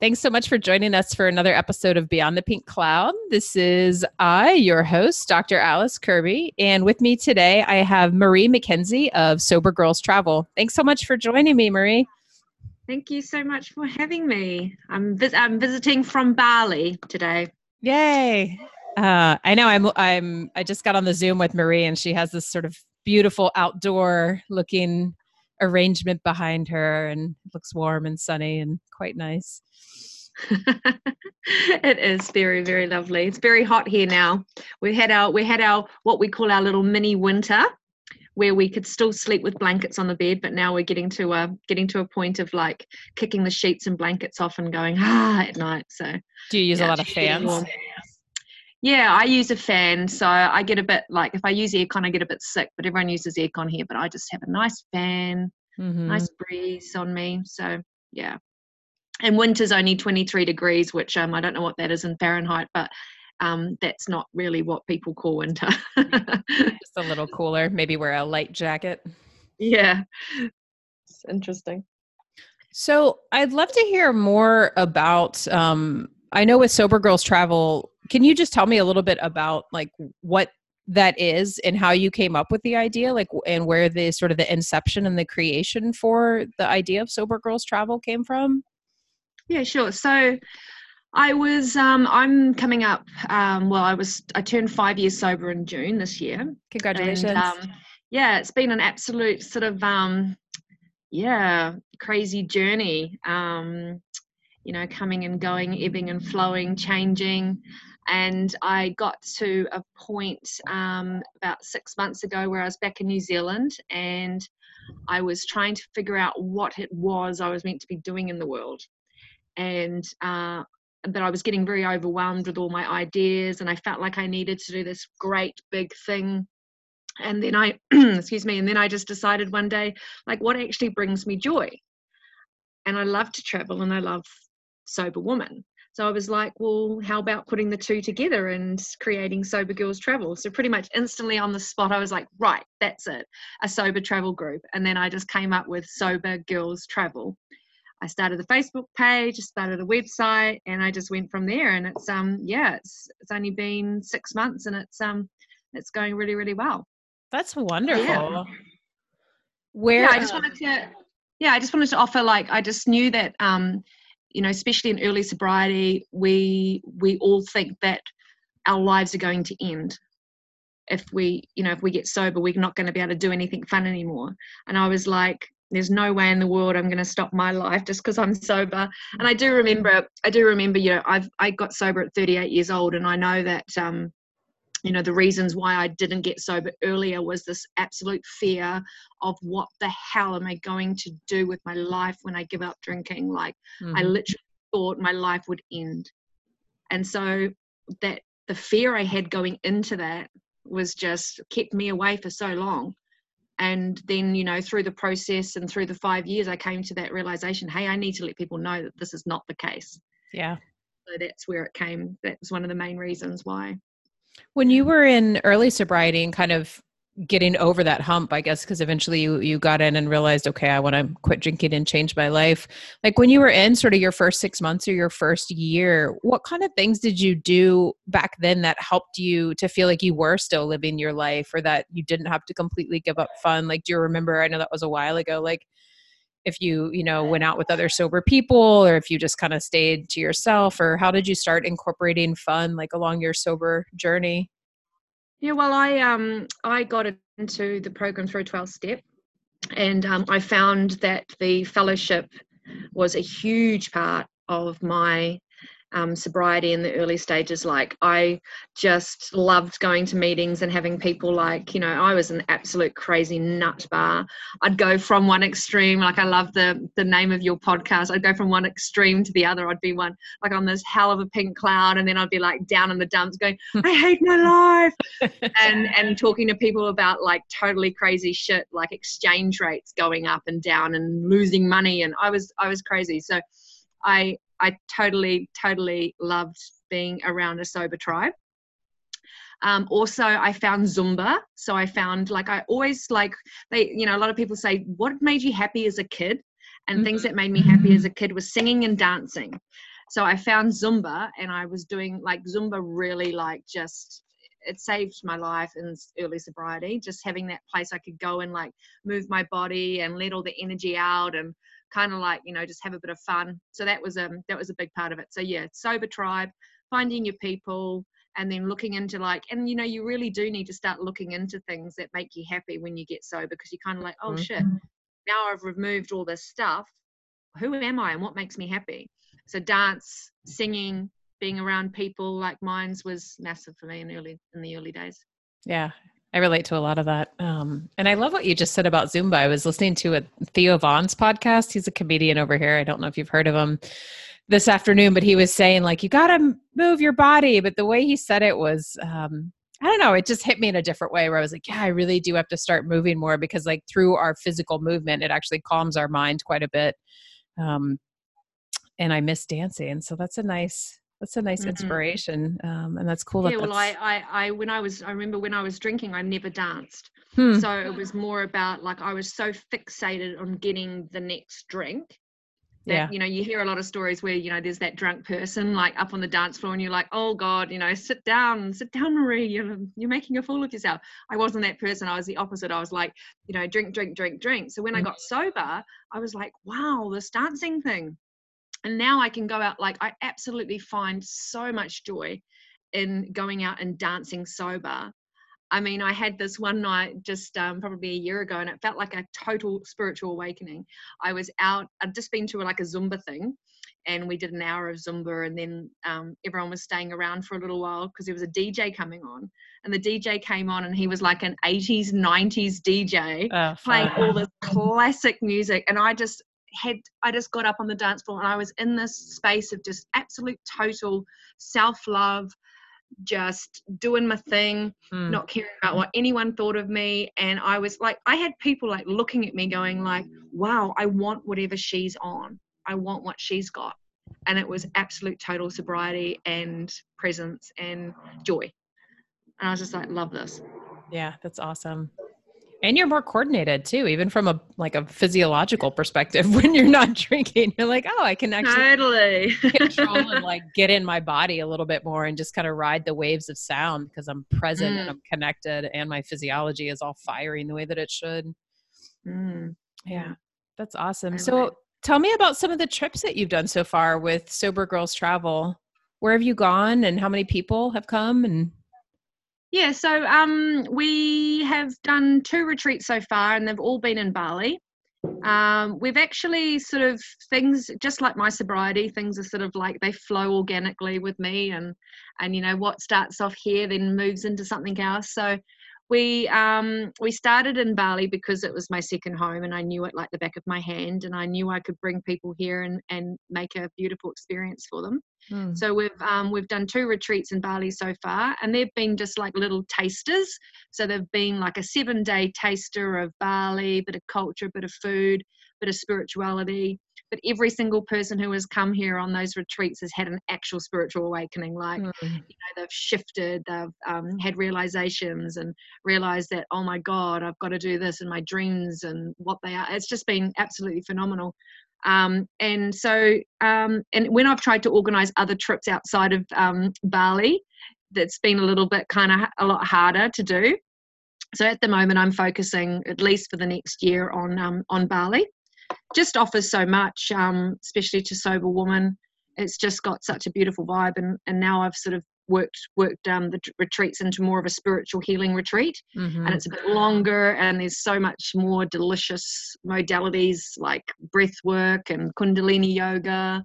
Thanks so much for joining us for another episode of Beyond the Pink Cloud. This is I, your host, Dr. Alice Kirby. And with me today, I have Marie McKenzie of Sober Girls Travel. Thanks so much for joining me, Marie. Thank you so much for having me. I'm, vis- I'm visiting from Bali today. Yay. Uh, I know I'm, I'm, I just got on the Zoom with Marie and she has this sort of beautiful outdoor looking arrangement behind her and it looks warm and sunny and quite nice. it is very very lovely. It's very hot here now. We had our we had our what we call our little mini winter where we could still sleep with blankets on the bed but now we're getting to a getting to a point of like kicking the sheets and blankets off and going ah at night so do you use yeah, a lot of fans yeah i use a fan so i get a bit like if i use aircon i get a bit sick but everyone uses aircon here but i just have a nice fan mm-hmm. nice breeze on me so yeah. And winter's only 23 degrees which um, i don't know what that is in fahrenheit but um, that's not really what people call winter. Just a little cooler maybe wear a light jacket. Yeah. It's interesting. So i'd love to hear more about um, i know with sober girls travel can you just tell me a little bit about like what that is and how you came up with the idea like and where the sort of the inception and the creation for the idea of sober girls travel came from yeah, sure. So I was um I'm coming up um well I was I turned 5 years sober in June this year. Congratulations. And, um, yeah, it's been an absolute sort of um yeah, crazy journey. Um you know, coming and going, ebbing and flowing, changing. And I got to a point um, about six months ago where I was back in New Zealand and I was trying to figure out what it was I was meant to be doing in the world and uh, that I was getting very overwhelmed with all my ideas, and I felt like I needed to do this great big thing. And then I, excuse me, and then I just decided one day, like, what actually brings me joy? And I love to travel, and I love sober woman. So I was like, well, how about putting the two together and creating Sober Girls Travel? So pretty much instantly on the spot, I was like, right, that's it, a sober travel group. And then I just came up with Sober Girls Travel. I started the Facebook page, started a website, and I just went from there. And it's um yeah, it's it's only been six months, and it's um it's going really really well. That's wonderful. Yeah. Where yeah, I just wanted to yeah, I just wanted to offer like I just knew that um you know especially in early sobriety we we all think that our lives are going to end if we you know if we get sober we're not going to be able to do anything fun anymore and i was like there's no way in the world I'm going to stop my life just because I'm sober. And I do remember, I do remember, you know, I've I got sober at 38 years old, and I know that, um, you know, the reasons why I didn't get sober earlier was this absolute fear of what the hell am I going to do with my life when I give up drinking? Like mm-hmm. I literally thought my life would end, and so that the fear I had going into that was just kept me away for so long. And then you know through the process and through the five years i came to that realization hey i need to let people know that this is not the case. Yeah. So that's where it came. That was one of the main reasons why when you were in early sobriety and kind of getting over that hump i guess because eventually you you got in and realized okay i want to quit drinking and change my life. Like when you were in sort of your first 6 months or your first year what kind of things did you do back then that helped you to feel like you were still living your life or that you didn't have to completely give up fun? Like do you remember? I know that was a while ago. Like if you you know went out with other sober people or if you just kind of stayed to yourself or how did you start incorporating fun like along your sober journey? Yeah, well, I um I got into the program through 12 step, and um, I found that the fellowship was a huge part of my um, sobriety in the early stages. Like I just loved going to meetings and having people like, you know, I was an absolute crazy nut bar. I'd go from one extreme, like I love the the name of your podcast. I'd go from one extreme to the other. I'd be one like on this hell of a pink cloud, and then I'd be like down in the dumps, going, I hate my life, and and talking to people about like totally crazy shit, like exchange rates going up and down and losing money, and I was I was crazy. So. I I totally, totally loved being around a sober tribe. Um, also, I found Zumba. So I found like I always like they, you know, a lot of people say, "What made you happy as a kid?" And Mm-hmm. things that made me happy as a kid was singing and dancing. So I found Zumba and I was doing like Zumba really like just it saved my life in early sobriety just having that place i could go and like move my body and let all the energy out and kind of like you know just have a bit of fun. So that was um that was a big part of it. So yeah sober tribe finding your people and then looking into like and you know you really do need to start looking into things that make you happy when you get sober because you're kind of like oh Mhm. shit now i've removed all this stuff. Who am i and what makes me happy? So dance singing being around people like mine's was massive for me in early in the early days. Yeah, I relate to a lot of that. Um, and I love what you just said about Zumba. I was listening to a Theo Von's podcast. He's a comedian over here. I don't know if you've heard of him this afternoon, but he was saying like you got to move your body. But the way he said it was, um, I don't know, it just hit me in a different way. Where I was like, yeah, I really do have to start moving more because like through our physical movement, it actually calms our mind quite a bit. Um, and I miss dancing, so that's a nice. That's a nice Mhm. inspiration, um, and that's cool. yeah that well I, I i when i was i remember when i was drinking i never danced Hmm. so it was more about like i was so fixated on getting the next drink that yeah, you know you hear a lot of stories where you know there's that drunk person like up on the dance floor and you're like oh god you know sit down sit down marie you're, you're making a fool of yourself i wasn't that person i was the opposite i was like you know drink drink drink drink so when i Mhm. got sober i was like wow this dancing thing and now i can go out like i absolutely find so much joy in going out and dancing sober I mean, I had this one night just um, probably a year ago, and it felt like a total spiritual awakening. I was out, I'd just been to like a Zumba thing, and we did an hour of Zumba, and then um, everyone was staying around for a little while because there was a DJ coming on. And the DJ came on, and he was like an 80s, 90s DJ Oh, playing all this classic music. And I just had, I just got up on the dance floor, and I was in this space of just absolute total self love, just doing my thing Mm. not caring about what anyone thought of me. And i was like i had people like looking at me going like wow i want whatever she's on. I want what she's got. And it was absolute total sobriety and presence and joy. And i was just like love this. Yeah, that's awesome. And you're more coordinated too, even from a like a physiological perspective. When you're not drinking, you're like, oh, I can actually totally control and like get in my body a little bit more and just kind of ride the waves of sound because I'm present and Mm. I'm connected and my physiology is all firing the way that it should. Mm. Yeah, that's awesome. I So like- tell me about some of the trips that you've done so far with Sober Girls Travel. Where have you gone and how many people have come? And Yeah, so um, we have done two retreats so far, and they've all been in Bali. Um, we've actually sort of things just like my sobriety, things are sort of like they flow organically with me, and and you know what starts off here then moves into something else. So we um, we started in Bali because it was my second home, and I knew it like the back of my hand, and I knew I could bring people here and and make a beautiful experience for them. Hmm. So we've um, we've done two retreats in Bali so far, and they've been just like little tasters. So they've been like a seven day taster of Bali, bit of culture, bit of food, bit of spirituality. But every single person who has come here on those retreats has had an actual spiritual awakening. Like Hmm. you know, they've shifted, they've um, had realizations and realized that oh my god, I've got to do this and my dreams and what they are. It's just been absolutely phenomenal um, and so um, and when i've tried to organize other trips outside of um, bali that's been a little bit kind of a lot harder to do so at the moment i'm focusing at least for the next year on um, on bali just offers so much um, especially to sober women. It's just got such a beautiful vibe and, and now i've sort of worked worked um, the retreats into more of a spiritual healing retreat. Mhm. and it's a bit longer and there's so much more delicious modalities like breath work and kundalini yoga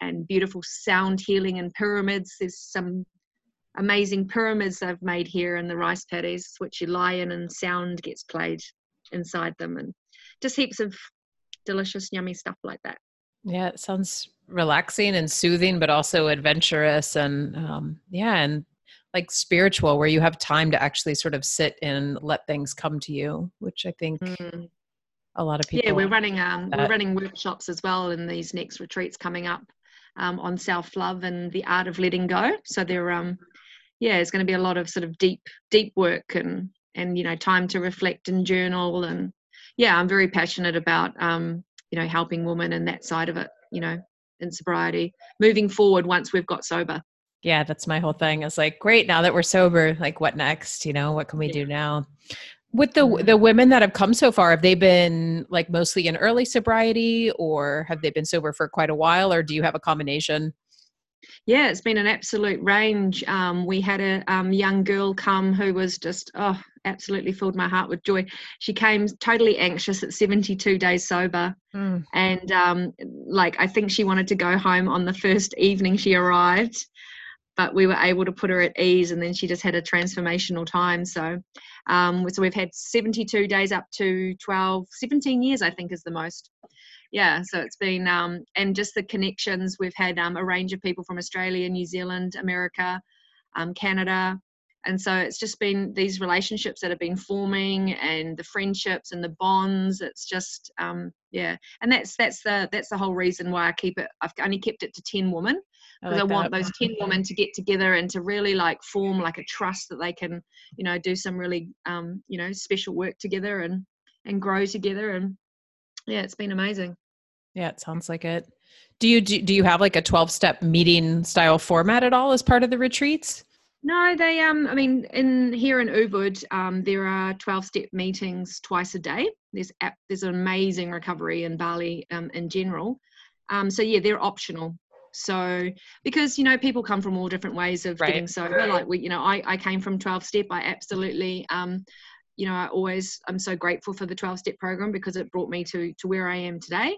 and beautiful sound healing and pyramids. There's some amazing pyramids they've made here in the rice paddies which you lie in and sound gets played inside them and just heaps of delicious yummy stuff like that Yeah, it sounds relaxing and soothing, but also adventurous and um, yeah, and like spiritual, where you have time to actually sort of sit and let things come to you, which I think Mm. a lot of people. yeah we're running um, we're running workshops as well in these next retreats coming up um, on self-love and the art of letting go so they're um yeah it's going to be a lot of sort of deep deep work and and you know time to reflect and journal and yeah i'm very passionate about um you know helping women and that side of it you know in sobriety moving forward once we've got sober yeah that's my whole thing it's like great now that we're sober like what next you know what can we yeah. do now with the mm-hmm. the women that have come so far have they been like mostly in early sobriety or have they been sober for quite a while or do you have a combination yeah, it's been an absolute range. Um, we had a um, young girl come who was just, oh, absolutely filled my heart with joy. She came totally anxious at 72 days sober. Mm. And um, like, I think she wanted to go home on the first evening she arrived, but we were able to put her at ease and then she just had a transformational time. So, um, so we've had 72 days up to 12, 17 years, I think is the most yeah, so it's been um, and just the connections we've had um, a range of people from Australia, New Zealand, America, um, Canada, and so it's just been these relationships that have been forming and the friendships and the bonds. It's just um, yeah, and that's that's the that's the whole reason why I keep it. I've only kept it to ten women because I, like I want those 10 women to get together and to really like form like a trust that they can you know do some really um you know special work together and and grow together and yeah, it's been amazing. Yeah, it sounds like it. Do you do, do you have like a 12 step meeting style format at all as part of the retreats? No, they um I mean in here in Ubud, um there are 12 step meetings twice a day. There's app, there's an amazing recovery in Bali um in general. Um so yeah, they're optional. So because you know people come from all different ways of right. getting sober. Like we, you know, I, I came from 12 step. I absolutely um you know, I always I'm so grateful for the 12 step program because it brought me to to where I am today.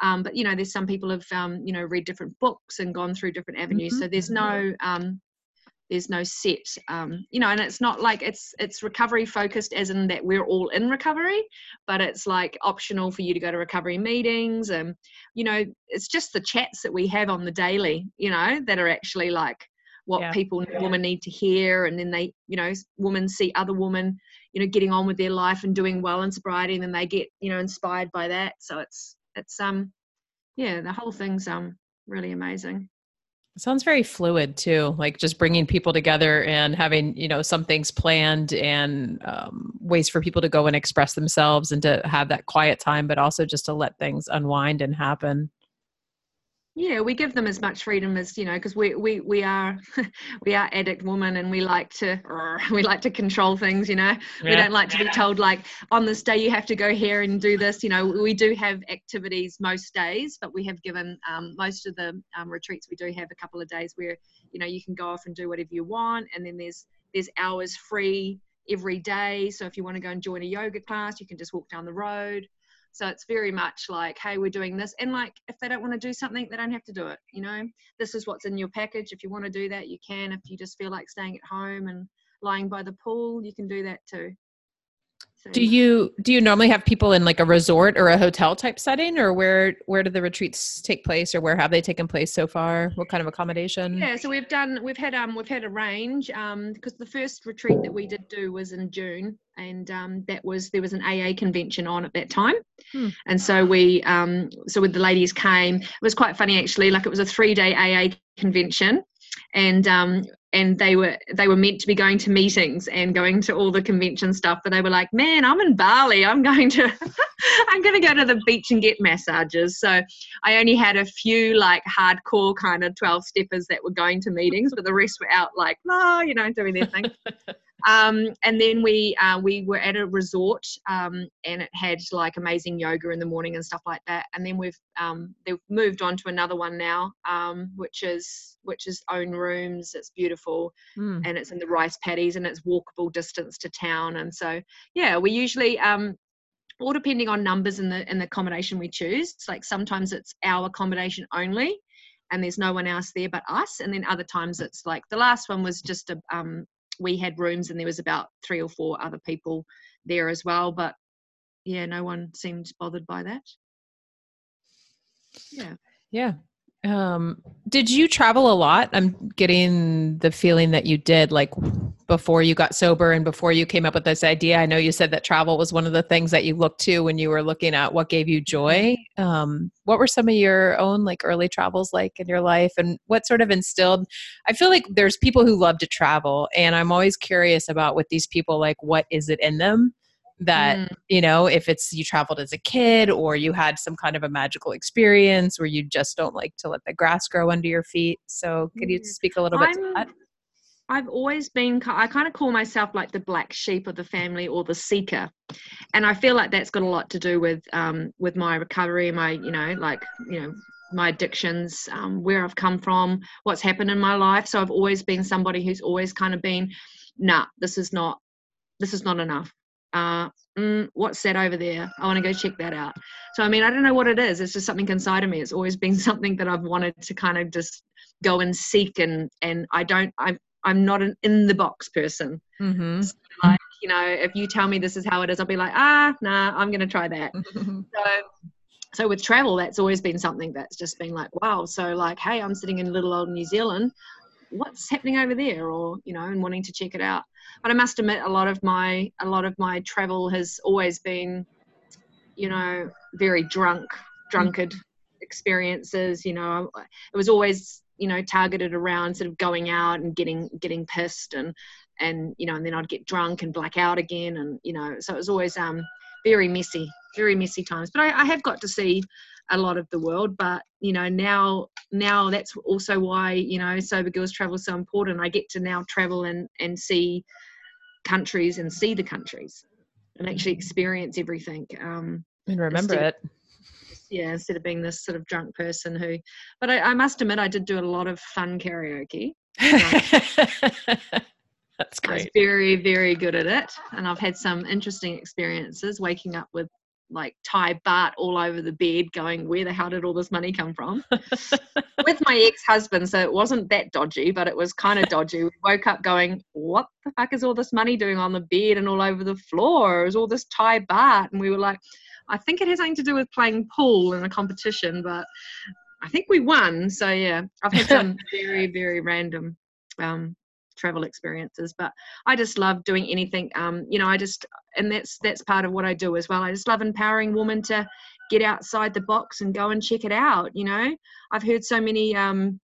Um, but you know, there's some people have um, you know read different books and gone through different avenues. Mm-hmm. So there's no um, there's no set um, you know and it's not like it's it's recovery focused as in that we're all in recovery but it's like optional for you to go to recovery meetings and you know it's just the chats that we have on the daily you know that are actually like what yeah. people women need to hear and then they you know women see other women you know getting on with their life and doing well in sobriety and then they get you know inspired by that. So it's it's um yeah the whole thing's um really amazing it sounds very fluid too like just bringing people together and having you know some things planned and um, ways for people to go and express themselves and to have that quiet time but also just to let things unwind and happen yeah we give them as much freedom as you know because we we we are we are addict women and we like to we like to control things you know? Yeah. we don't like to be told like on this day you have to go here and do this you know? We do have activities most days but we have given um, most of the um, retreats we do have a couple of days where you know you can go off and do whatever you want and then there's there's hours free every day. So if you want to go and join a yoga class you can just walk down the road so it's very much like, hey, we're doing this. And like, if they don't want to do something, they don't have to do it. You know, this is what's in your package. If you want to do that, you can. If you just feel like staying at home and lying by the pool, you can do that too. So, do you do you normally have people in like a resort or a hotel type setting, or where where do the retreats take place, or where have they taken place so far? What kind of accommodation? Yeah, so we've done we've had um we've had a range um because the first retreat that we did do was in June, and um, that was there was an AA convention on at that time, hmm. and so we um, so with the ladies came. It was quite funny actually. Like it was a three day AA convention, and um, and they were they were meant to be going to meetings and going to all the convention stuff, but they were like, "Man, I'm in Bali. I'm going to I'm going to go to the beach and get massages." So I only had a few like hardcore kind of 12 steppers that were going to meetings, but the rest were out like, "No, you know, doing their thing." Um, and then we uh, we were at a resort um, and it had like amazing yoga in the morning and stuff like that. And then we've um, they've moved on to another one now, um, which is which is own rooms. It's beautiful mm. and it's in the rice paddies and it's walkable distance to town. And so yeah, we usually um, all depending on numbers in the in the accommodation we choose. It's like sometimes it's our accommodation only and there's no one else there but us and then other times it's like the last one was just a um, we had rooms and there was about three or four other people there as well but yeah no one seemed bothered by that yeah yeah um did you travel a lot? I'm getting the feeling that you did like before you got sober and before you came up with this idea. I know you said that travel was one of the things that you looked to when you were looking at what gave you joy. Um, what were some of your own like early travels like in your life and what sort of instilled i feel like there's people who love to travel and i'm always curious about with these people like what is it in them that mm. you know if it's you traveled as a kid or you had some kind of a magical experience where you just don't like to let the grass grow under your feet so could you speak a little bit I'm, to that I've always been, I kind of call myself like the black sheep of the family or the seeker. And I feel like that's got a lot to do with, um, with my recovery, my, you know, like, you know, my addictions, um, where I've come from, what's happened in my life. So I've always been somebody who's always kind of been, nah, this is not, this is not enough. Uh, mm, what's that over there? I want to go check that out. So, I mean, I don't know what it is. It's just something inside of me. It's always been something that I've wanted to kind of just go and seek and and I don't I I'm not an in the box person. Mm-hmm. So like, you know, if you tell me this is how it is, I'll be like, ah, nah, I'm going to try that. so, so with travel, that's always been something that's just been like, wow. So like, hey, I'm sitting in little old New Zealand. What's happening over there? Or, you know, and wanting to check it out. But I must admit, a lot of my, a lot of my travel has always been, you know, very drunk, drunkard experiences. You know, it was always you know targeted around sort of going out and getting getting pissed and and you know and then I'd get drunk and black out again and you know so it was always um very messy very messy times but I, I have got to see a lot of the world but you know now now that's also why you know sober girls travel is so important. I get to now travel and and see countries and see the countries and actually experience everything um and remember it. Yeah instead of being this sort of drunk person who but I, I must admit i did do a lot of fun karaoke. That's great I was very very good at it and i've had some interesting experiences waking up with like Thai baht all over the bed going where the hell did all this money come from? With my ex-husband so it wasn't that dodgy but it was kind of dodgy. We woke up going what the fuck is all this money doing on the bed and all over the floor? It was all this Thai baht and we were like I think it has something to do with playing pool in a competition, but I think we won. So yeah, I've had some very very random um, travel experiences, but I just love doing anything. Um, you know, I just and that's that's part of what I do as well. I just love empowering women to get outside the box and go and check it out. You know, I've heard so many. Um,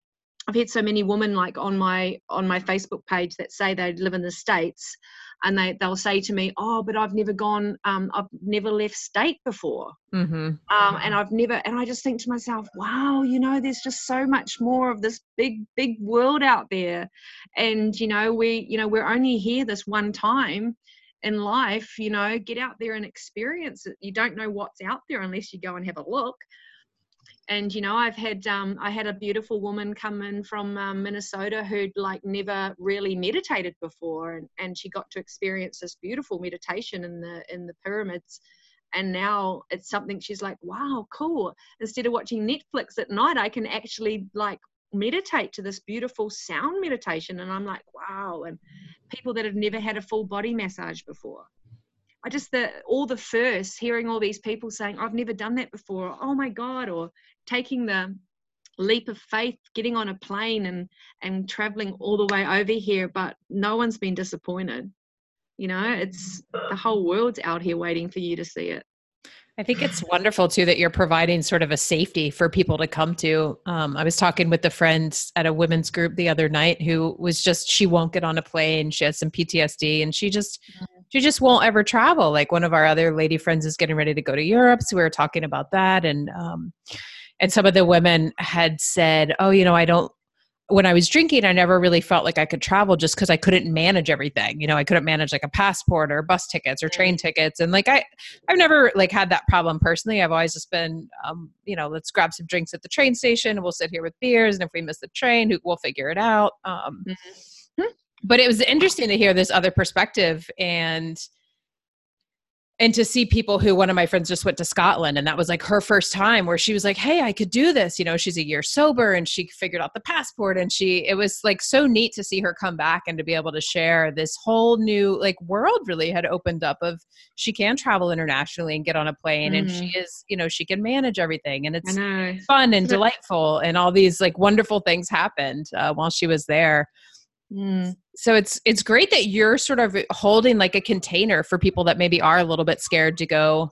I've had so many women like on my on my Facebook page that say they live in the states and they they'll say to me, "Oh, but I've never gone, um, I've never left state before, mm-hmm. um, and I've never." And I just think to myself, "Wow, you know, there's just so much more of this big, big world out there, and you know, we, you know, we're only here this one time." in life you know get out there and experience it you don't know what's out there unless you go and have a look and you know i've had um, i had a beautiful woman come in from um, minnesota who'd like never really meditated before and, and she got to experience this beautiful meditation in the in the pyramids. And now it's something she's like wow cool. Instead of watching netflix at night i can actually like meditate to this beautiful sound meditation. And i'm like wow. And people that have never had a full body massage before I just the all the first hearing all these people saying I've never done that before. Oh my god! Or taking the leap of faith, getting on a plane and and traveling all the way over here, but no one's been disappointed. You know, it's the whole world's out here waiting for you to see it. I think it's wonderful too that you're providing sort of a safety for people to come to. Um, I was talking with a friend at a women's group the other night who was just she won't get on a plane. She has some PTSD and she just she just won't ever travel. Like one of our other lady friends is getting ready to go to Europe, so we were talking about that and um, and some of the women had said, "Oh, you know, I don't when I was drinking, I never really felt like I could travel just because I couldn't manage everything. You know, I couldn't manage like a passport or bus tickets or train tickets, and like I, I've never like had that problem personally. I've always just been, um, you know, let's grab some drinks at the train station, and we'll sit here with beers, and if we miss the train, we'll figure it out. Um, mm-hmm. But it was interesting to hear this other perspective, and and to see people who one of my friends just went to Scotland and that was like her first time where she was like, Hey, I could do this. You know, she's a year sober and she figured out the passport and she, it was like so neat to see her come back and to be able to share this whole new like world really had opened up of she can travel internationally and get on a plane mm. and she mm-hmm. is, you know, she can manage everything and it's fun and delightful and all these like wonderful things happened uh, while she was there. Mm. So it's it's great that you're sort of holding like a container for people that maybe are a little bit scared to go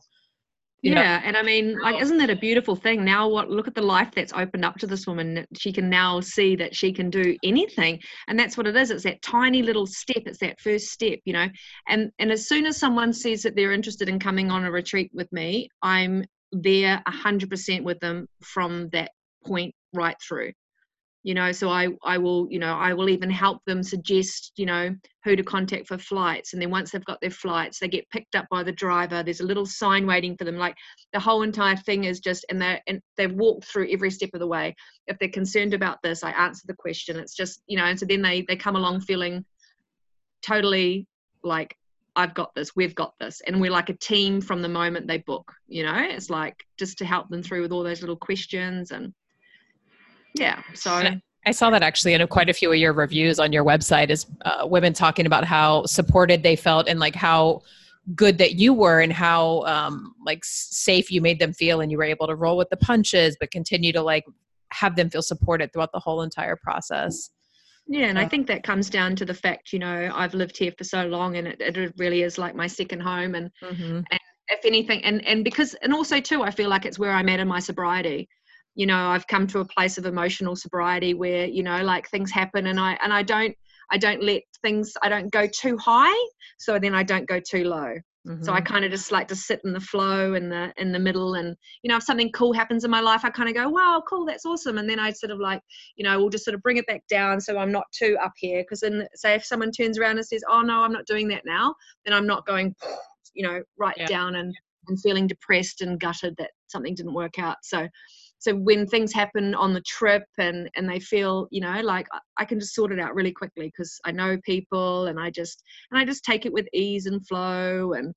yeah. yeah. and i mean like isn't that a beautiful thing? Now what look at the life that's opened up to this woman. She can now see that she can do anything and that's what it is. It's that tiny little step. It's that first step you know? And and as soon as someone says that they're interested in coming on a retreat with me i'm there 100% with them from that point right through you know so i i will you know i will even help them suggest you know who to contact for flights. And then once they've got their flights they get picked up by the driver. There's a little sign waiting for them. Like the whole entire thing is just and they and they've walked through every step of the way. If they're concerned about this i answer the question. It's just you know and so then they they come along feeling totally like I've got this, we've got this. And we're like a team from the moment they book, you know, it's like just to help them through with all those little questions and yeah so I saw that actually in quite a few of your reviews on your website is uh, women talking about how supported they felt and like how good that you were and how um, like safe you made them feel and you were able to roll with the punches but continue to like have them feel supported throughout the whole entire process. Yeah and i think that comes down to the fact you know i've lived here for so long and it, it really is like my second home and, mm-hmm. and if anything and and because and also too i feel like it's where i'm at in my sobriety you know i've come to a place of emotional sobriety where you know like things happen and i and i don't i don't let things i don't go too high so then i don't go too low mm-hmm. so i mm-hmm. kind of just like to sit in the flow in the in the middle and you know if something cool happens in my life i kind of go wow cool that's awesome and then i sort of like you know we'll just sort of bring it back down so i'm not too up here because then say if someone turns around and says oh no i'm not doing that now then i'm not going you know right yeah. down and and feeling depressed and gutted that something didn't work out so so when things happen on the trip and and they feel you know like i can just sort it out really quickly because i know people and i just and i just take it with ease and flow and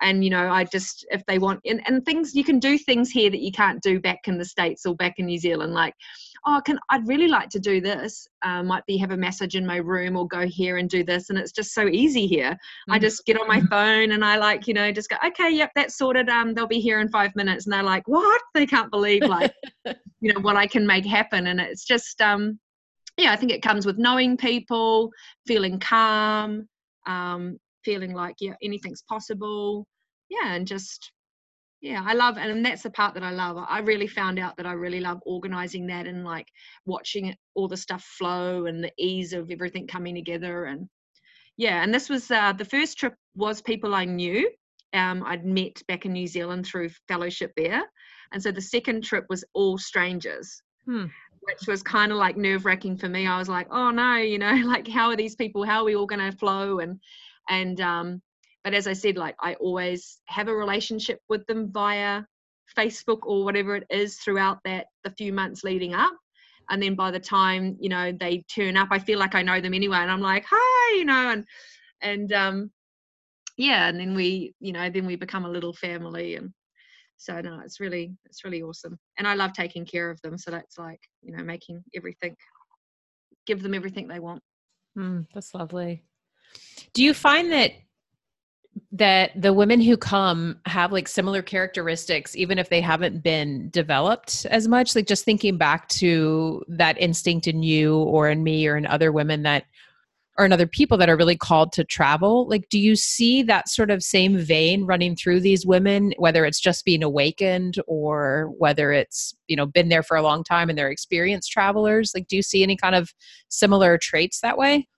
and you know i just if they want and, and things you can do things here that you can't do back in the states or back in new zealand like oh can i'd really like to do this. Uh, might be have a message in my room or go here and do this. And it's just so easy here. Mm-hmm. i just get on my phone and i like you know just go okay yep that's sorted. Um they'll be here in five minutes. And they're like what? They can't believe like you know what i can make happen. And it's just um yeah i think it comes with knowing people feeling calm um feeling like yeah anything's possible. Yeah and just yeah i love and that's the part that i love. I really found out that i really love organizing that and like watching all the stuff flow and the ease of everything coming together and yeah and this was uh, the first trip was people i knew. Um, i'd met back in new zealand through fellowship there. And so the second trip was all strangers hmm. which was kind of like nerve wracking for me. I was like oh no you know like how are these people? How are we all going to flow? And and um, but as i said like i always have a relationship with them via facebook or whatever it is throughout that the few months leading up. And then by the time you know they turn up i feel like i know them anyway and i'm like hi you know and and um yeah and then we you know then we become a little family and so no it's really it's really awesome. And i love taking care of them so that's like you know making everything give them everything they want. Mm, that's lovely do you find that that the women who come have like similar characteristics even if they haven't been developed as much? Like just thinking back to that instinct in you or in me or in other women that or in other people that are really called to travel like do you see that sort of same vein running through these women whether it's just being awakened or whether it's you know been there for a long time and they're experienced travelers? Like do you see any kind of similar traits that way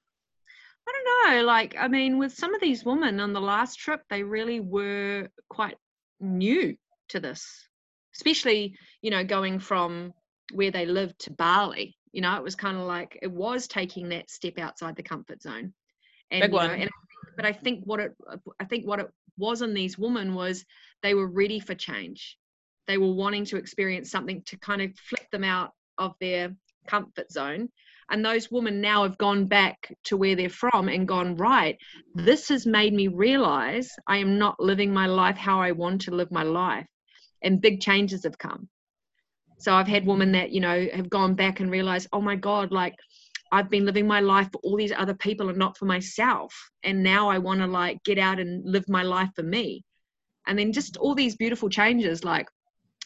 I don't know. Like, I mean, with some of these women on the last trip, they really were quite new to this, especially, you know, going from where they lived to Bali. You know, it was kind of like it was taking that step outside the comfort zone. And, Big one. Know, and, but I think what it, uh, I think what it was in these women was they were ready for change. They were wanting to experience something to kind of flip them out of their comfort zone and those women now have gone back to where they're from and gone right this has made me realize i am not living my life how i want to live my life and big changes have come so i've had women that you know have gone back and realized oh my god like I've been living my life for all these other people and not for myself. And now I want to like get out and live my life for me. And then just all these beautiful changes, like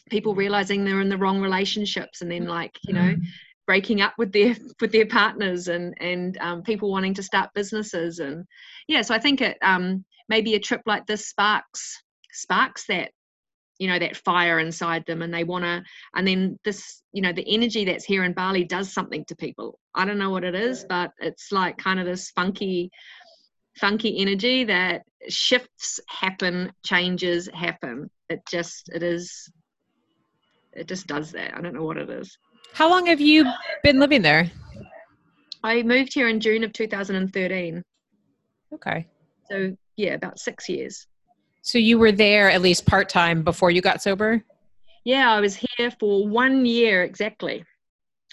people realizing they're in the wrong relationships and then like, you know, mm breaking up with their with their partners and and um, people wanting to start businesses and yeah so i think it um, maybe a trip like this sparks sparks that you know that fire inside them and they want to and then this you know the energy that's here in bali does something to people. I don't know what it is but it's like kind of this funky funky energy that shifts happen changes happen. It just it is it just does that. I don't know what it is how long have you been living there i moved here in june of 2013 okay so yeah about six years so you were there at least part time before you got sober? Yeah, I was here for one year exactly.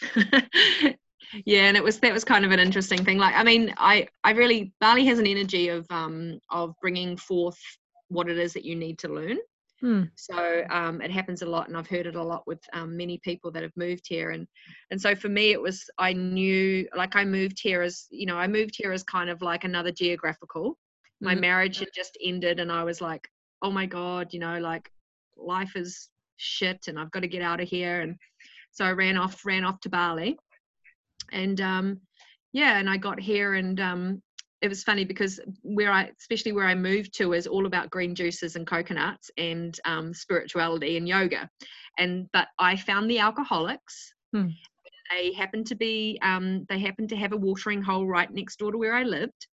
yeah, and it was that was kind of an interesting thing. Like, I mean, I I really Bali has an energy of um of bringing forth what it is that you need to learn. Hmm. So um, it happens a lot, and I've heard it a lot with um, many people that have moved here. And and so for me, it was I knew like I moved here as you know I moved here as kind of like another geographical my mm-hmm. marriage had just ended and i was like oh my god you know like life is shit and i've got to get out of here and so i ran off ran off to bali and um yeah and i got here and um it was funny because where I, especially where I moved to, is all about green juices and coconuts and um, spirituality and yoga. And but I found the alcoholics. Hmm. They happened to be, um, they happened to have a watering hole right next door to where I lived.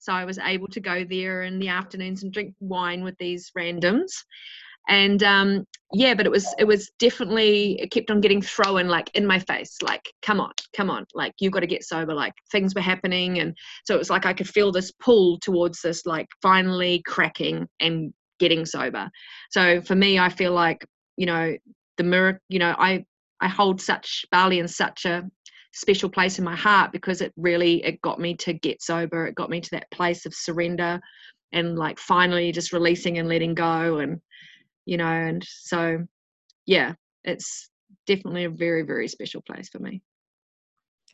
So I was able to go there in the afternoons and drink wine with these randoms. And um, yeah, but it was it was definitely it kept on getting thrown like in my face, like come on, come on, like you've got to get sober. Like things were happening, and so it was like I could feel this pull towards this, like finally cracking and getting sober. So for me, I feel like you know the mirror. You know, I I hold such Bali in such a special place in my heart because it really it got me to get sober it got me to that place of surrender and like finally just releasing and letting go and you know and so yeah it's definitely a very very special place for me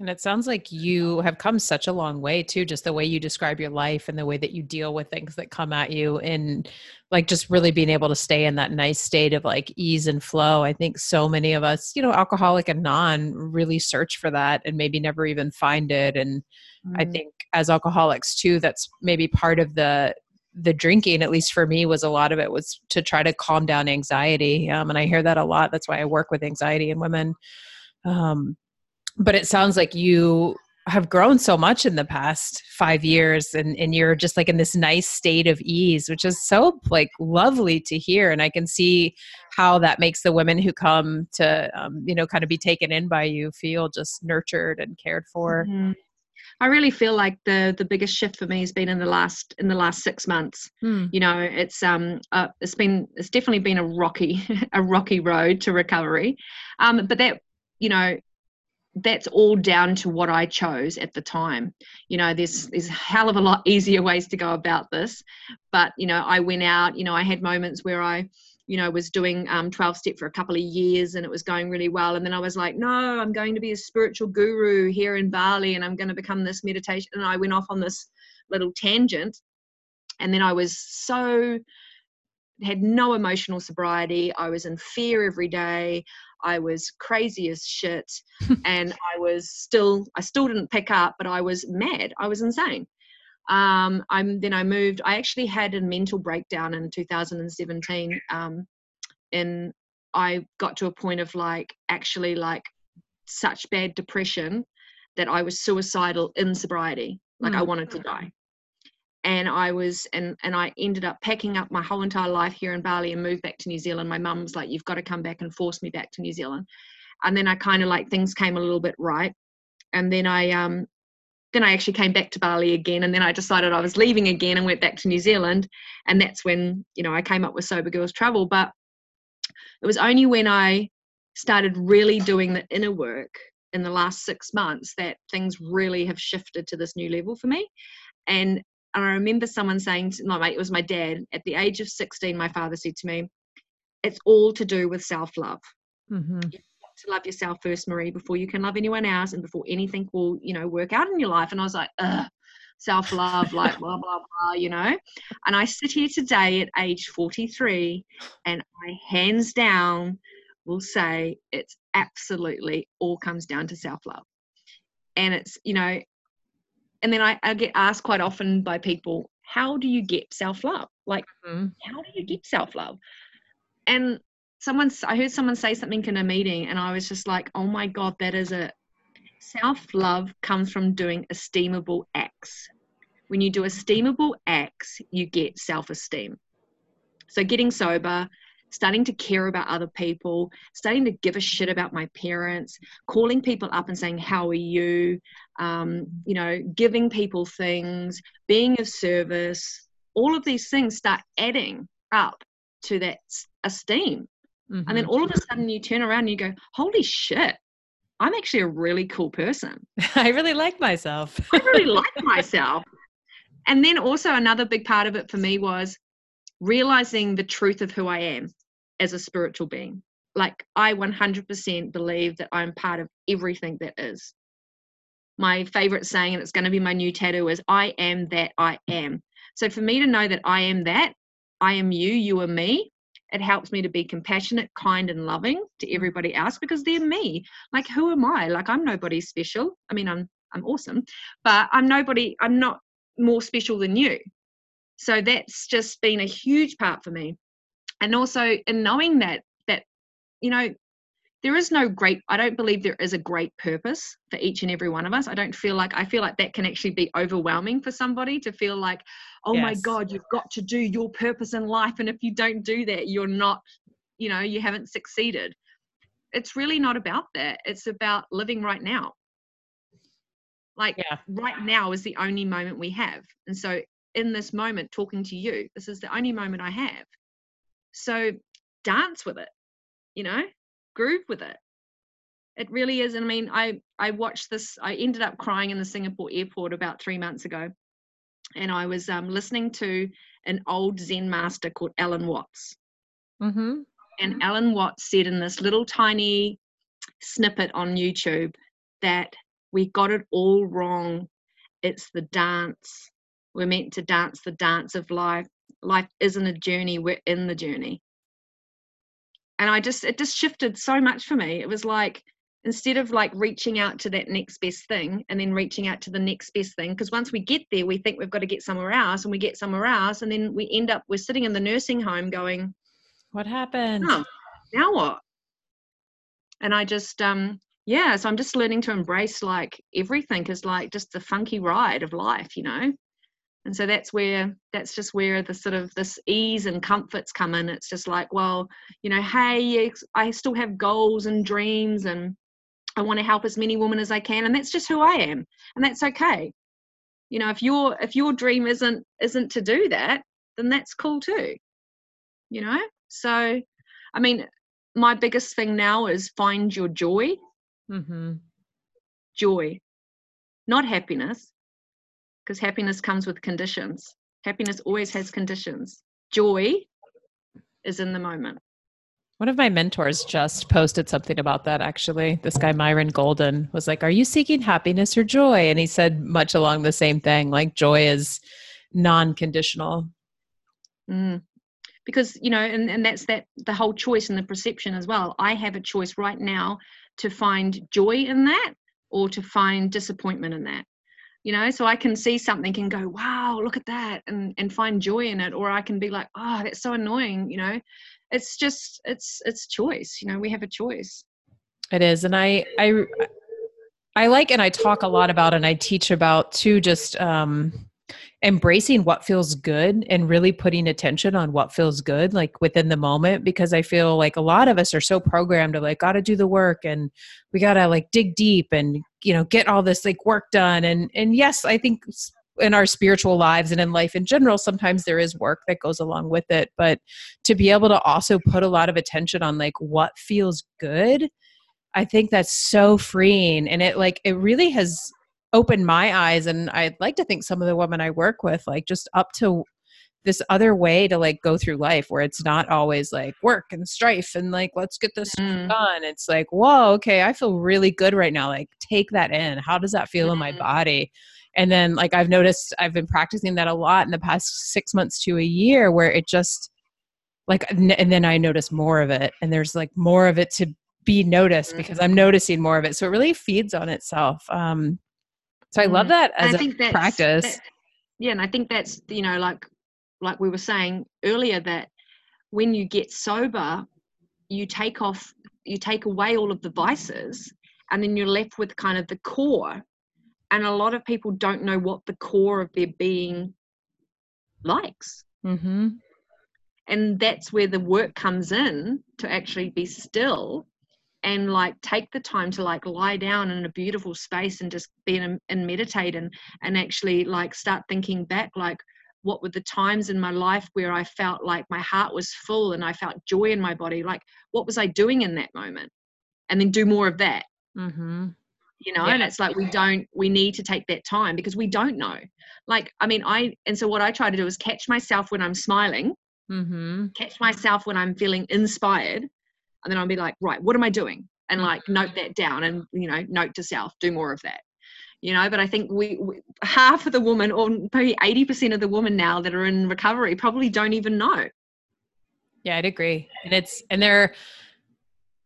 and it sounds like you have come such a long way too, just the way you describe your life and the way that you deal with things that come at you and like just really being able to stay in that nice state of like ease and flow. I think so many of us, you know, alcoholic and non really search for that and maybe never even find it. And mm. I think as alcoholics too, that's maybe part of the the drinking at least for me was a lot of it was to try to calm down anxiety um, and i hear that a lot that's why i work with anxiety in women um, but it sounds like you have grown so much in the past five years and, and you're just like in this nice state of ease which is so like lovely to hear and i can see how that makes the women who come to um, you know kind of be taken in by you feel just nurtured and cared for mm-hmm. I really feel like the the biggest shift for me has been in the last in the last six months. Hmm. You know, it's um uh, it's been it's definitely been a rocky a rocky road to recovery, um, but that you know that's all down to what I chose at the time. You know, there's there's a hell of a lot easier ways to go about this, but you know, I went out. You know, I had moments where I, you know, was doing um, 12 step for a couple of years and it was going really well, and then I was like, no, I'm going to be a spiritual guru here in Bali, and I'm going to become this meditation. And I went off on this little tangent, and then I was so had no emotional sobriety. I was in fear every day. I was crazy as shit and I was still I still didn't pick up but I was mad I was insane um, I'm then I moved I actually had a mental breakdown in 2017 um, and I got to a point of like actually like such bad depression that I was suicidal in sobriety like mm. I wanted to die and I was and and I ended up packing up my whole entire life here in Bali and moved back to New Zealand. My mum was like, "You've got to come back and force me back to New Zealand," and then I kind of like things came a little bit right, and then I um then I actually came back to Bali again, and then I decided I was leaving again and went back to New Zealand, and that's when you know I came up with Sober Girls Travel. But it was only when I started really doing the inner work in the last six months that things really have shifted to this new level for me and I remember someone saying, to, no, mate, it was my dad. At the age of 16, my father said to me, it's all to do with self love. Mm-hmm. To love yourself first, Marie, before you can love anyone else and before anything will, you know, work out in your life. And I was like, ugh, self love, like blah, blah, blah, you know. And I sit here today at age 43 and I hands down will say it's absolutely all comes down to self love. And it's, you know, and then I, I get asked quite often by people, how do you get self love? Like, mm-hmm. how do you get self love? and someone i heard someone say something in a meeting and i was just like oh my god that is a self-love comes from doing esteemable acts when you do esteemable acts you get self-esteem so getting sober starting to care about other people, starting to give a shit about my parents, calling people up and saying, How are you? Um, you know, giving people things, being of service, all of these things start adding up to that esteem. Mm-hmm. And then all of a sudden you turn around and you go, Holy shit, I'm actually a really cool person. I really like myself. I really like myself. And then also another big part of it for me was realizing the truth of who I am as a spiritual being. Like, I 100% believe that I'm part of everything that is. My favorite saying, and it's going to be my new tattoo, is I am that I am. So, for me to know that I am that, I am you, you are me, it helps me to be compassionate, kind, and loving to everybody else because they're me. Like, who am I? Like, I'm nobody special. I mean, I'm I'm awesome, but I'm nobody. I'm not more special than you. So that's just been a huge part for me and also in knowing that that you know there is no great i don't believe there is a great purpose for each and every one of us. I don't feel like i feel like that can actually be overwhelming for somebody to feel like oh yes. my god you've got to do your purpose in life and if you don't do that you're not you know you haven't succeeded. It's really not about that. It's about living right now. Like yeah. right now is the only moment we have. And so in this moment talking to you this is the only moment i have. So dance with it, you know, groove with it. It really is. And I mean, I, I watched this, I ended up crying in the Singapore airport about three months ago. And I was um, listening to an old Zen master called Alan Watts. Mm-hmm. And Alan Watts said in this little tiny snippet on YouTube that we got it all wrong. It's the dance. We're meant to dance the dance of life life isn't a journey we're in the journey and i just it just shifted so much for me. It was like instead of like reaching out to that next best thing and then reaching out to the next best thing because once we get there we think we've got to get somewhere else and we get somewhere else and then we end up we're sitting in the nursing home going what happened? Oh, now what? And i just um yeah so i'm just learning to embrace like everything is like just the funky ride of life you know and so that's where that's just where the sort of this ease and comforts come in. It's just like well you know hey i still have goals and dreams and i want to help as many women as i can and that's just who i am and that's okay. You know if your if your dream isn't isn't to do that then that's cool too you know? So i mean my biggest thing now is find your joy. Mm-hmm. joy not happiness because happiness comes with conditions. Happiness always has conditions. Joy is in the moment. One of my mentors just posted something about that actually. This guy, Myron Golden, was like, Are you seeking happiness or joy? And he said much along the same thing like, joy is non conditional. Mm. Because, you know, and, and that's that the whole choice and the perception as well. I have a choice right now to find joy in that or to find disappointment in that you know so i can see something and go wow look at that and and find joy in it or i can be like oh that's so annoying you know? It's just it's it's choice you know we have a choice. It is and i i i like and i talk a lot about and i teach about too just um embracing what feels good and really putting attention on what feels good like within the moment because i feel like a lot of us are so programmed to like got to do the work and we got to like dig deep and you know get all this like work done. And and yes i think in our spiritual lives and in life in general sometimes there is work that goes along with it. But to be able to also put a lot of attention on like what feels good i think that's so freeing. And it like it really has opened my eyes and i'd like to think some of the women i work with like just up to this other way to like go through life where it's not always like work and strife and like let's get this mm. done it's like whoa okay i feel really good right now like take that in how does that feel mm. in my mm-hmm. body and then like i've noticed i've been practicing that a lot in the past six months to a year where it just like and then i notice more of it and there's like more of it to be noticed mm. because i'm noticing more of it so it really feeds on itself um so I love mm. that as a practice. That, yeah, and I think that's you know like like we were saying earlier that when you get sober, you take off, you take away all of the vices, and then you're left with kind of the core. And a lot of people don't know what the core of their being likes. Mm-hmm. And that's where the work comes in to actually be still and like take the time to like lie down in a beautiful space and just be in and meditate and and actually like start thinking back like what were the times in my life where I felt like my heart was full and I felt joy in my body? Like, what was I doing in that moment? And then do more of that. Mm-hmm. You know, yeah. and it's like we don't, we need to take that time because we don't know. Like, I mean, I, and so what I try to do is catch myself when I'm smiling, mm-hmm. catch myself when I'm feeling inspired. And then I'll be like, right, what am I doing? And like, note that down and, you know, note to self, do more of that. You know but i think we, we, half of the woman, or maybe 80% of the women now that are in recovery probably don't even know. Yeah i'd agree. And it's and there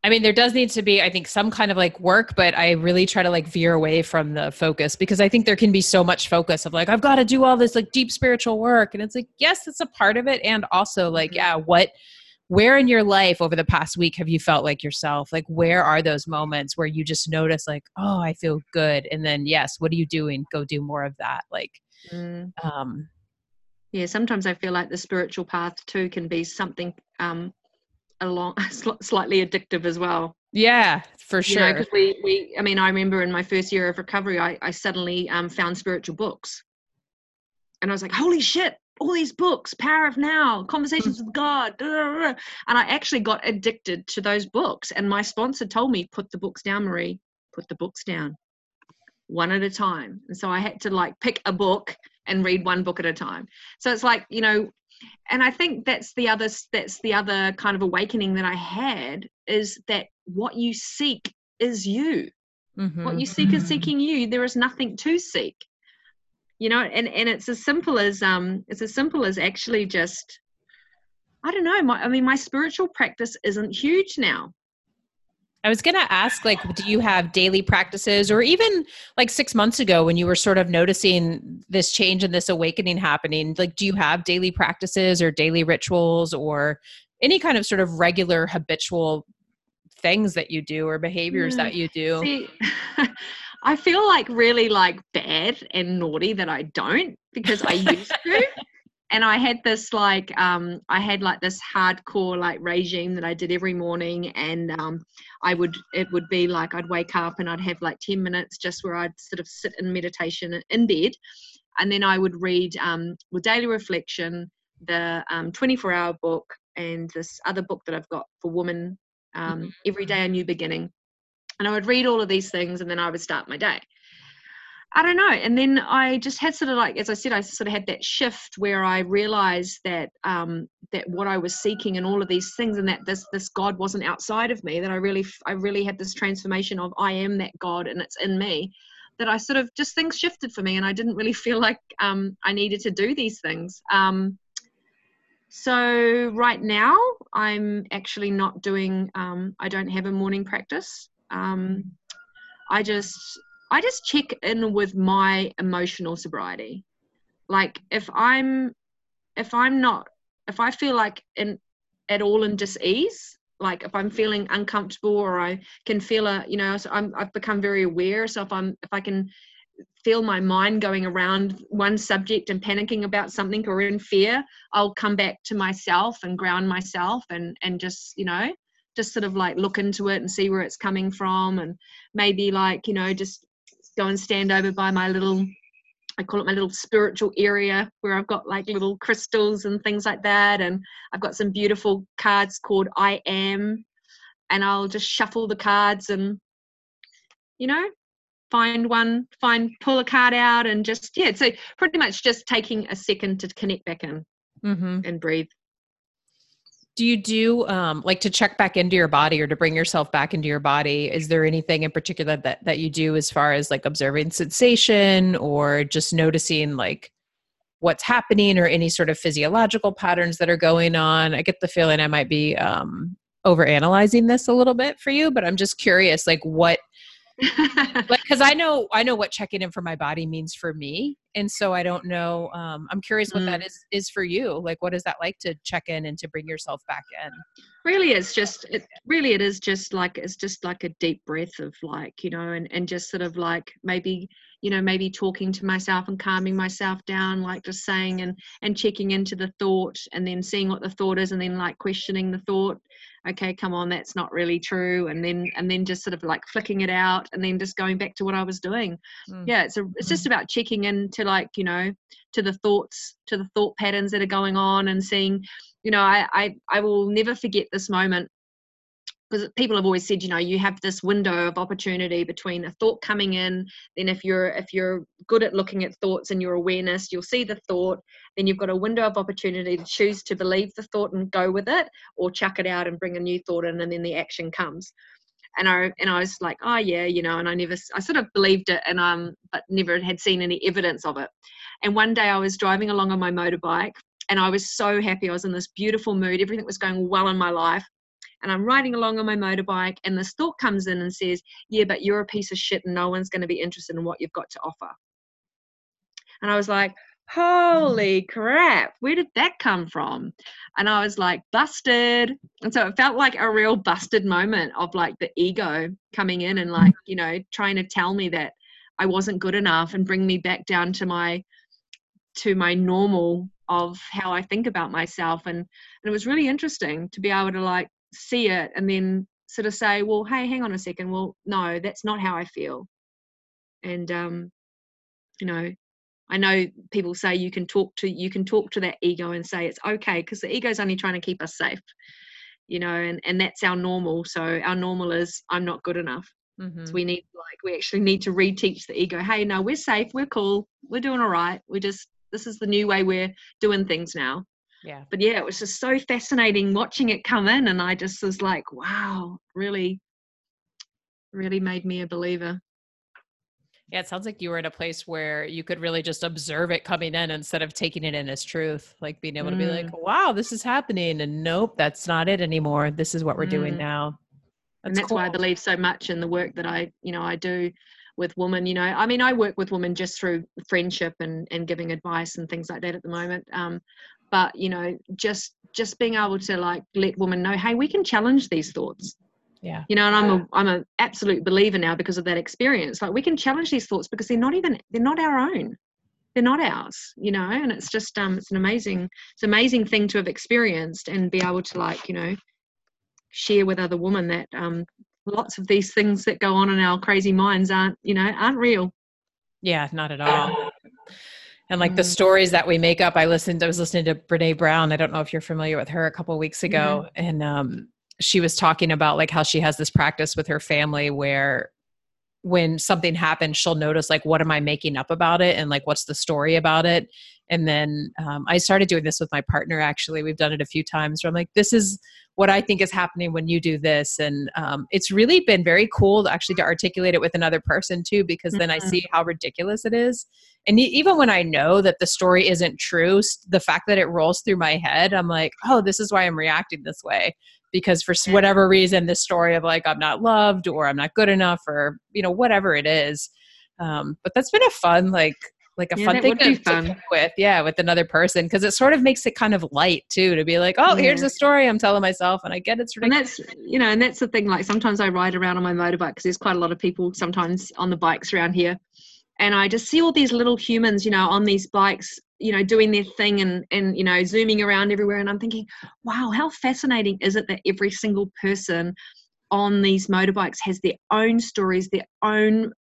i mean there does need to be i think some kind of like work but i really try to like veer away from the focus because i think there can be so much focus of like i've got to do all this like deep spiritual work. And it's like yes it's a part of it and also like mm-hmm. yeah what where in your life over the past week have you felt like yourself? Like where are those moments where you just notice like oh i feel good and then yes what are you doing? Go do more of that like mm. um yeah sometimes i feel like the spiritual path too can be something um along slightly addictive as well. Yeah for sure. because we we i mean i remember in my first year of recovery i, I suddenly um, found spiritual books. And i was like holy shit all these books power of now conversations with god and i actually got addicted to those books. And my sponsor told me put the books down marie. Put the books down one at a time. And so i had to like pick a book and read one book at a time. So it's like you know and i think that's the other that's the other kind of awakening that i had is that what you seek is you. Mm-hmm. what you seek is seeking you. There is nothing to seek you know and and it's as simple as um it's as simple as actually just i don't know my, i mean my spiritual practice isn't huge now I was going to ask, like, do you have daily practices, or even like six months ago when you were sort of noticing this change and this awakening happening? Like, do you have daily practices or daily rituals or any kind of sort of regular habitual things that you do or behaviors mm, that you do? See, I feel like really like bad and naughty that I don't because I used to. and I had this like um I had like this hardcore like regime that I did every morning and um I would it would be like I'd wake up and I'd have like 10 minutes just where I'd sort of sit in meditation in bed and then I would read um the daily reflection the um 24 hour book and this other book that I've got for women um mm-hmm. every day a new beginning and I would read all of these things and then I would start my day. I don't know. And then I just had sort of like, as I said, I sort of had that shift where I realized that um, that what I was seeking and all of these things, and that this this God wasn't outside of me. That I really I really had this transformation of I am that God and it's in me. That I sort of just things shifted for me, and I didn't really feel like um, I needed to do these things. Um, so right now, I'm actually not doing. Um, I don't have a morning practice um, I just I just check in with my emotional sobriety. Like if I'm if I'm not if I feel like in at all in dis-ease, like if I'm feeling uncomfortable or I can feel a you know so I'm, I've become very aware. So if I'm if I can feel my mind going around one subject and panicking about something or in fear, I'll come back to myself and ground myself and and just you know just sort of like look into it and see where it's coming from and maybe like you know just go and stand over by my little I call it my little spiritual area where I've got like little crystals and things like that. And I've got some beautiful cards called I Am. And I'll just shuffle the cards and, you know, find one, find, pull a card out and just, yeah. So pretty much just taking a second to connect back in mm-hmm. and breathe do you do um, like to check back into your body or to bring yourself back into your body? Is there anything in particular that that you do as far as like observing sensation or just noticing like what's happening or any sort of physiological patterns that are going on? I get the feeling i might be um over analyzing this a little bit for you but i'm just curious like what like because i know i know what checking in for my body means for me and so i don't know um, i'm curious what mm. that is is for you like what is that like to check in and to bring yourself back in really it's just it really it is just like it's just like a deep breath of like you know and and just sort of like maybe you know maybe talking to myself and calming myself down like just saying and and checking into the thought and then seeing what the thought is and then like questioning the thought okay come on that's not really true and then and then just sort of like flicking it out and then just going back to what i was doing mm. yeah it's a it's just mm. about checking into like you know to the thoughts to the thought patterns that are going on and seeing you know i i, I will never forget this moment because people have always said you know you have this window of opportunity between a thought coming in then if you're if you're good at looking at thoughts and your awareness you'll see the thought then you've got a window of opportunity to choose to believe the thought and go with it or chuck it out and bring a new thought in and then the action comes and I and I was like, oh yeah, you know, and I never, I sort of believed it, and um, but never had seen any evidence of it. And one day I was driving along on my motorbike, and I was so happy. I was in this beautiful mood. Everything was going well in my life, and I'm riding along on my motorbike, and this thought comes in and says, Yeah, but you're a piece of shit, and no one's going to be interested in what you've got to offer. And I was like, mm. Holy crap, where did that come from? And I was like, busted. And so it felt like a real busted moment of like the ego coming in and like, you know, trying to tell me that I wasn't good enough and bring me back down to my to my normal of how I think about myself. And, and it was really interesting to be able to like see it and then sort of say, well, hey, hang on a second. Well, no, that's not how I feel. And, um, you know, I know people say you can talk to you can talk to that ego and say it's okay because the ego is only trying to keep us safe, you know, and and that's our normal. So our normal is I'm not good enough. Mm-hmm. So we need like we actually need to reteach the ego. Hey, no, we're safe, we're cool, we're doing all right. We just this is the new way we're doing things now yeah but yeah it was just so fascinating watching it come in and i just was like wow really really made me a believer yeah it sounds like you were in a place where you could really just observe it coming in instead of taking it in as truth like being able mm. to be like mm. wow this is happening and nope that's not it anymore this is what we're mm. doing now that's and that's cool. why i believe so much in the work that i you know i do with women you know i mean i work with women just through friendship and and giving advice and things like that at the moment um, but you know just just being able to like let women know hey we can challenge these thoughts. Yeah. You know and i'm a i'm an absolute believer now because of that experience. Like we can challenge these thoughts because they're not even they're not our own. They're not ours you know and it's just um it's an amazing it's an amazing thing to have experienced and be able to like you know share with other women that um lots of these things that go on in our crazy minds aren't you know aren't real. Yeah not at all and like mm-hmm. the stories that we make up i listened i was listening to brene brown i don't know if you're familiar with her a couple weeks ago mm-hmm. and um, she was talking about like how she has this practice with her family where when something happens she'll notice like what am i making up about it and like what's the story about it and then um, i started doing this with my partner actually. We've done it a few times where i'm like this is what i think is happening when you do this. And um, it's really been very cool to actually to articulate it with another person too because then mm-hmm. i see how ridiculous it is. And even when i know that the story isn't true the fact that it rolls through my head i'm like oh this is why i'm reacting this way. Because for whatever reason this story of like i'm not loved or i'm not good enough or you know whatever it is. Um, but that's been a fun like like a yeah, fun thing to, fun. to with yeah with another person because it sort of makes it kind of light too to be like oh yeah. here's a story i'm telling myself and i get it's ridiculous. and that's you know and that's the thing like sometimes i ride around on my motorbike because there's quite a lot of people sometimes on the bikes around here and i just see all these little humans you know on these bikes you know doing their thing and and you know zooming around everywhere and i'm thinking wow how fascinating is it that every single person on these motorbikes has their own stories their own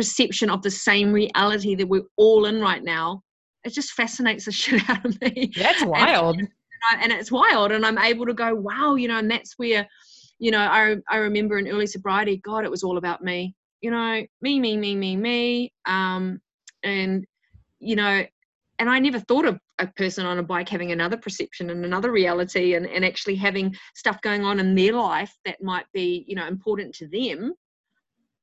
perception of the same reality that we're all in right now it just fascinates the shit out of me. That's wild. and, and it's wild and i'm able to go wow you know and that's where you know i i remember in early sobriety god it was all about me. You know me me me me me um and you know and I never thought of a person on a bike having another perception and another reality and, and actually having stuff going on in their life that might be, you know, important to them.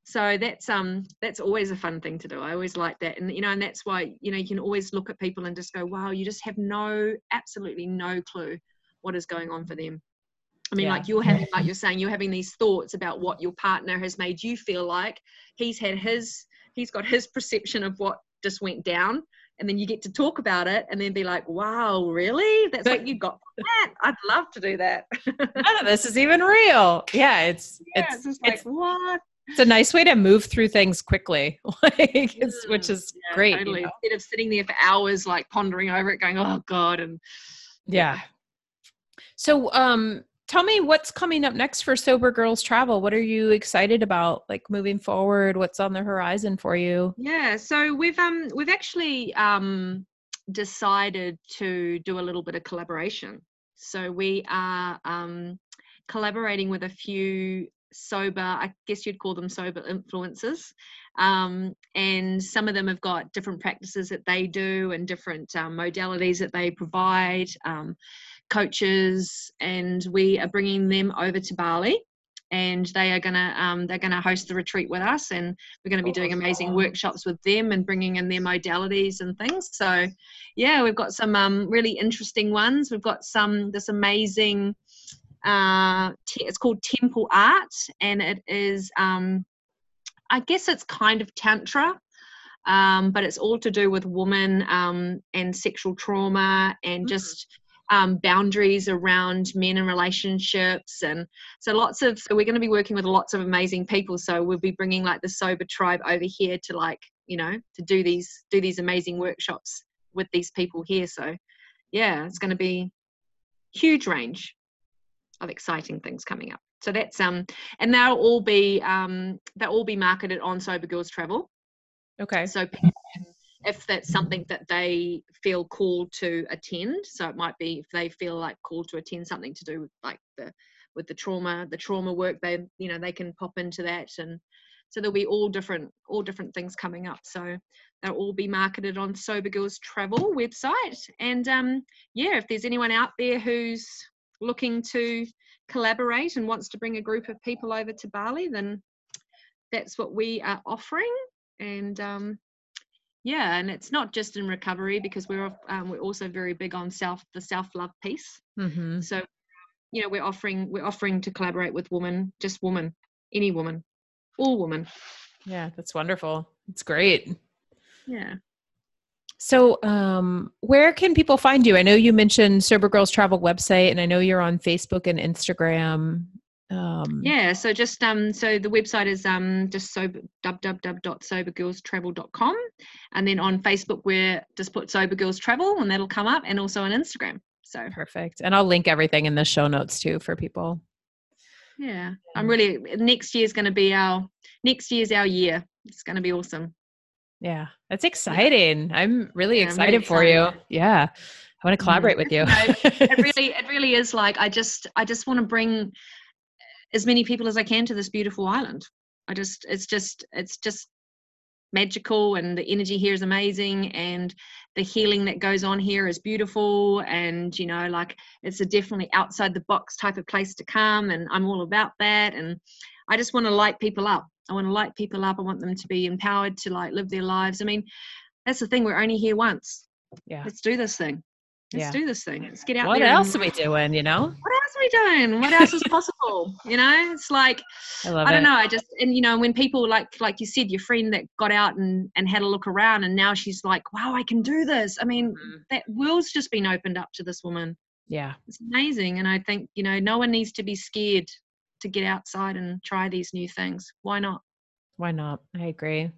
So that's um that's always a fun thing to do. I always like that. And you know, and that's why, you know, you can always look at people and just go, wow, you just have no absolutely no clue what is going on for them. I mean, Yeah. like you're having, like you're saying, you're having these thoughts about what your partner has made you feel like. He's had his, he's got his perception of what just went down, and then you get to talk about it, and then be like, "Wow, really? That's But- what you got from that? I'd love to do that." None of this is even real. Yeah, it's yeah, it's it's, just like it's, what? It's a nice way to move through things quickly, like it's, which Mm, is yeah, great. you know? Instead of sitting there for hours, like pondering over it, going, "Oh God," and Yeah. So, um, tell me what's coming up next for Sober Girls Travel. What are you excited about, like moving forward? What's on the horizon for you? Yeah, so we've um we've actually um decided to do a little bit of collaboration. So we are um collaborating with a few sober, I guess you'd call them sober influencers. Um, and some of them have got different practices that they do and different um, modalities that they provide, um, coaches, and we are bringing them over to Bali. And they are gonna um, they're gonna host the retreat with us, and we're going to be doing amazing workshops with them and bringing in their modalities and things. So, yeah, we've got some um, really interesting ones. We've got some this amazing. Uh, te- it's called Temple Art, and it is. Um, I guess it's kind of tantra, um, but it's all to do with women um, and sexual trauma and Mm. just um, boundaries around men and relationships and so lots of so we're going to be working with lots of amazing people so we'll be bringing like the sober tribe over here to like you know to do these do these amazing workshops with these people here so yeah it's going to be huge range of exciting things coming up. So that's um and they'll all be um they'll all be marketed on sober girls travel. Okay. so if that's something that they feel called to attend so it might be if they feel like called to attend something to do with like the with the trauma the trauma work they you know they can pop into that and so there'll be all different all different things coming up. So they'll all be marketed on sober girls travel website and um yeah if there's anyone out there who's looking to collaborate and wants to bring a group of people over to bali then that's what we are offering and um yeah and it's not just in recovery because we're um, we're also very big on self the self love piece Mm-hmm. so you know we're offering we're offering to collaborate with women just women any woman all women Yeah, that's wonderful. It's great. yeah So, um, where can people find you? I know you mentioned Sober Girls Travel website, and I know you're on Facebook and Instagram. Um, yeah so just um so the website is um just sober www.sobergirlstravel.com and then on facebook we're just put sober girls travel and that'll come up and also on instagram so Perfect. And I'll link everything in the show notes too for people. yeah i'm really next year's going to be our next year's our year it's going to be awesome Yeah, that's exciting. I'm really Yeah, I'm excited really for you. Yeah, I want to collaborate with you. No, it really it really is like i just i just want to bring as many people as i can to this beautiful island i just it's just it's just magical and the energy here is amazing and the healing that goes on here is beautiful and you know like it's a definitely outside the box type of place to come and i'm all about that and i just want to light people up i want to light people up i want them to be empowered to like live their lives i mean that's the thing we're only here once yeah. let's do this thing let's Yeah. do this thing let's get out What there else and- are we doing? You know, what else are we doing? What else is possible? you know, it's like I I don't know. I just and you know when people like like you said, your friend that got out and and had a look around, and now she's like, wow, I can do this. I mean, Mhm. that world's just been opened up to this woman. Yeah, It's amazing, and I think you know no one needs to be scared to get outside and try these new things. Why not? why not? I agree.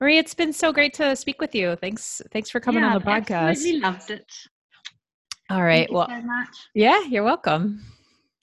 Marie, it's been so great to speak with you. Thanks, thanks for coming Yeah, on the podcast. Absolutely loved it. All right. Thank you Well, so much. yeah, you're welcome.